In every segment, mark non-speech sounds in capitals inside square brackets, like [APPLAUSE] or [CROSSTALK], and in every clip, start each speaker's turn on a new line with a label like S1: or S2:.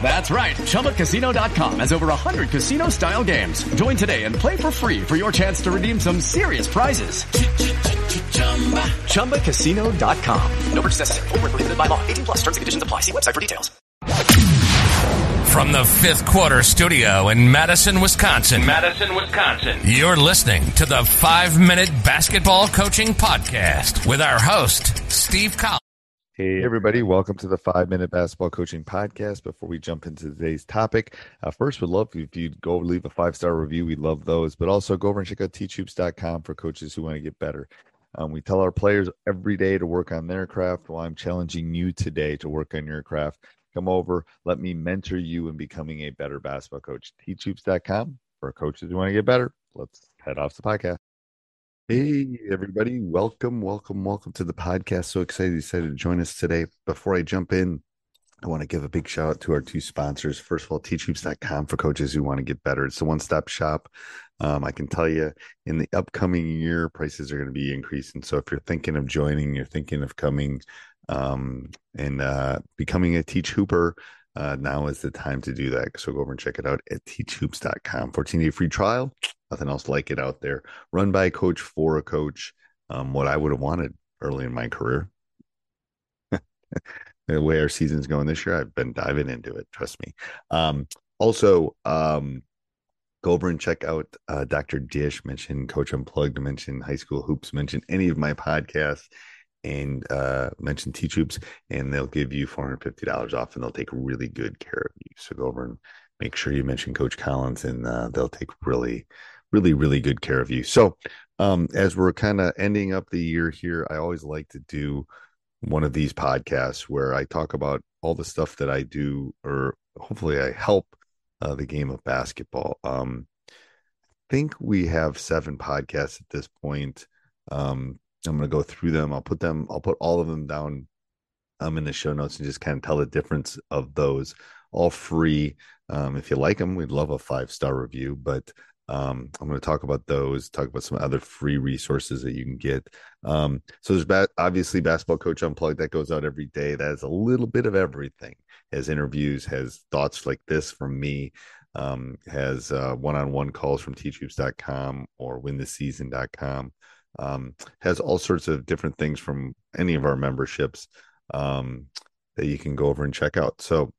S1: That's right. ChumbaCasino.com has over 100 casino style games. Join today and play for free for your chance to redeem some serious prizes. ChumbaCasino.com. No purchase necessary. Full prohibited by law. 18 plus terms and conditions apply. See website for details.
S2: From the fifth quarter studio in Madison, Wisconsin.
S3: Madison, Wisconsin.
S2: You're listening to the five minute basketball coaching podcast with our host, Steve Collins.
S4: Hey, everybody, welcome to the five minute basketball coaching podcast. Before we jump into today's topic, uh, first, we'd love if you'd go leave a five star review. We love those, but also go over and check out teachhoops.com for coaches who want to get better. Um, we tell our players every day to work on their craft. Well, I'm challenging you today to work on your craft. Come over, let me mentor you in becoming a better basketball coach. Teachhoops.com for coaches who want to get better. Let's head off the podcast. Hey, everybody. Welcome, welcome, welcome to the podcast. So excited you decided to join us today. Before I jump in, I want to give a big shout out to our two sponsors. First of all, teachhoops.com for coaches who want to get better. It's a one stop shop. Um, I can tell you in the upcoming year, prices are going to be increasing. So if you're thinking of joining, you're thinking of coming um, and uh, becoming a Teach Hooper, uh, now is the time to do that. So go over and check it out at teachhoops.com. 14 day free trial. Nothing else like it out there. Run by a coach for a coach. Um, what I would have wanted early in my career. [LAUGHS] the way our season's going this year, I've been diving into it. Trust me. Um, also, um, go over and check out uh, Dr. Dish, mention Coach Unplugged, mention High School Hoops, mention any of my podcasts and uh, mention Teach Hoops, and they'll give you $450 off and they'll take really good care of you. So go over and make sure you mention Coach Collins, and uh, they'll take really, really, really good care of you. So, um, as we're kind of ending up the year here, I always like to do one of these podcasts where I talk about all the stuff that I do, or hopefully I help uh, the game of basketball. Um, I think we have seven podcasts at this point. Um, I'm going to go through them. I'll put them, I'll put all of them down um, in the show notes and just kind of tell the difference of those. All free. Um, if you like them, we'd love a five star review. But um, I'm going to talk about those, talk about some other free resources that you can get. Um, so there's ba- obviously Basketball Coach Unplugged that goes out every day. That has a little bit of everything. Has interviews, has thoughts like this from me, um, has uh, one-on-one calls from teachhoops.com or wintheseason.com um, has all sorts of different things from any of our memberships um, that you can go over and check out. So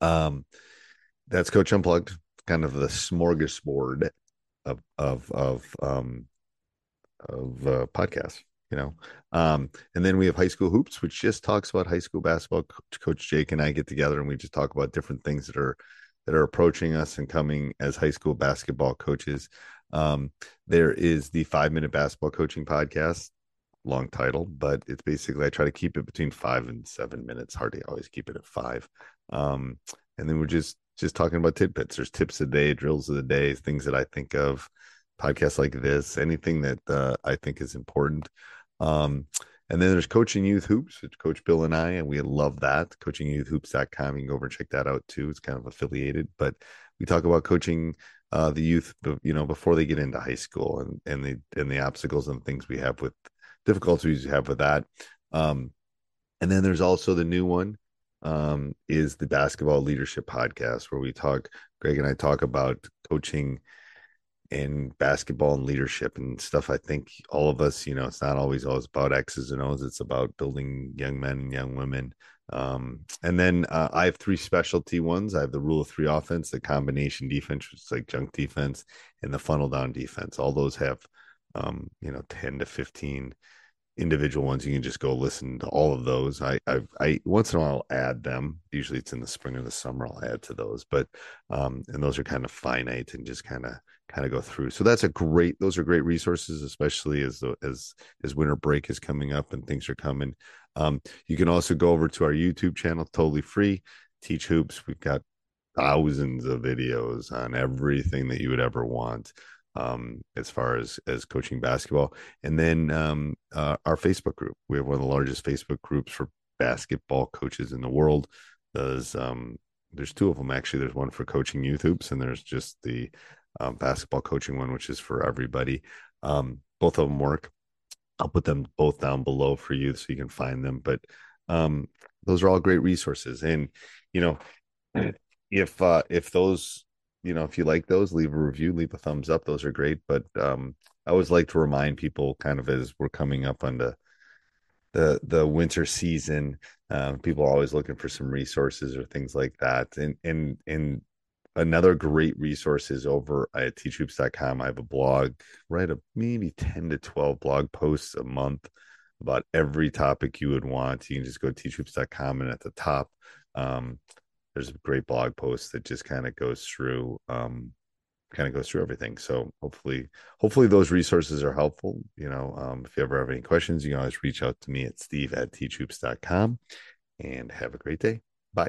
S4: um, that's Coach Unplugged, kind of the smorgasbord of of of um, of uh, podcasts, you know. Um, and then we have High School Hoops, which just talks about high school basketball. Coach Jake and I get together and we just talk about different things that are that are approaching us and coming as high school basketball coaches. Um, there is the five minute basketball coaching podcast, long title, but it's basically I try to keep it between five and seven minutes. Hardly always keep it at five. Um, and then we're just just talking about tidbits. There's tips of the day, drills of the day, things that I think of, podcasts like this, anything that uh, I think is important. Um, and then there's coaching youth hoops, it's Coach Bill and I, and we love that. Coachingyouthhoops.com. You can go over and check that out too. It's kind of affiliated, but we talk about coaching uh, the youth, you know, before they get into high school and and the and the obstacles and things we have with difficulties we have with that. Um, And then there's also the new one um, is the basketball leadership podcast where we talk. Greg and I talk about coaching and basketball and leadership and stuff. I think all of us, you know, it's not always always about X's and O's. It's about building young men and young women. Um, and then uh, I have three specialty ones. I have the rule of three offense, the combination defense, which is like junk defense, and the funnel down defense. All those have, um, you know, ten to fifteen individual ones. You can just go listen to all of those. I i, I once in a while I'll add them. Usually it's in the spring or the summer i'll add to those. But um and those are kind of finite and just kind of kind of go through. So that's a great those are great resources especially as the as as winter break is coming up and things are coming um you can also go over to our youtube channel totally free teach hoops we've got thousands of videos on everything that you would ever want um, as far as as coaching basketball. And then um, uh, our Facebook group. We have one of the largest Facebook groups for basketball coaches in the world. There's um, there's two of them actually. There's one for coaching youth hoops, and there's just the um, basketball coaching one, which is for everybody. Um, both of them work. I'll put them both down below for you so you can find them. But um, those are all great resources, and you know, if uh, if those you know, if you like those, leave a review, leave a thumbs up. Those are great. But um, I always like to remind people, kind of as we're coming up on the the the winter season, um, people are always looking for some resources or things like that. And and and another great resource is over at teachhoops.com. I have a blog, write a maybe 10 to 12 blog posts a month about every topic you would want. You can just go to teachhoops.com and at the top, um, there's a great blog post that just kind of goes through um, kind of goes through everything so hopefully hopefully those resources are helpful you know um, if you ever have any questions you can always reach out to me at steve at teachhoops.com and have a great day bye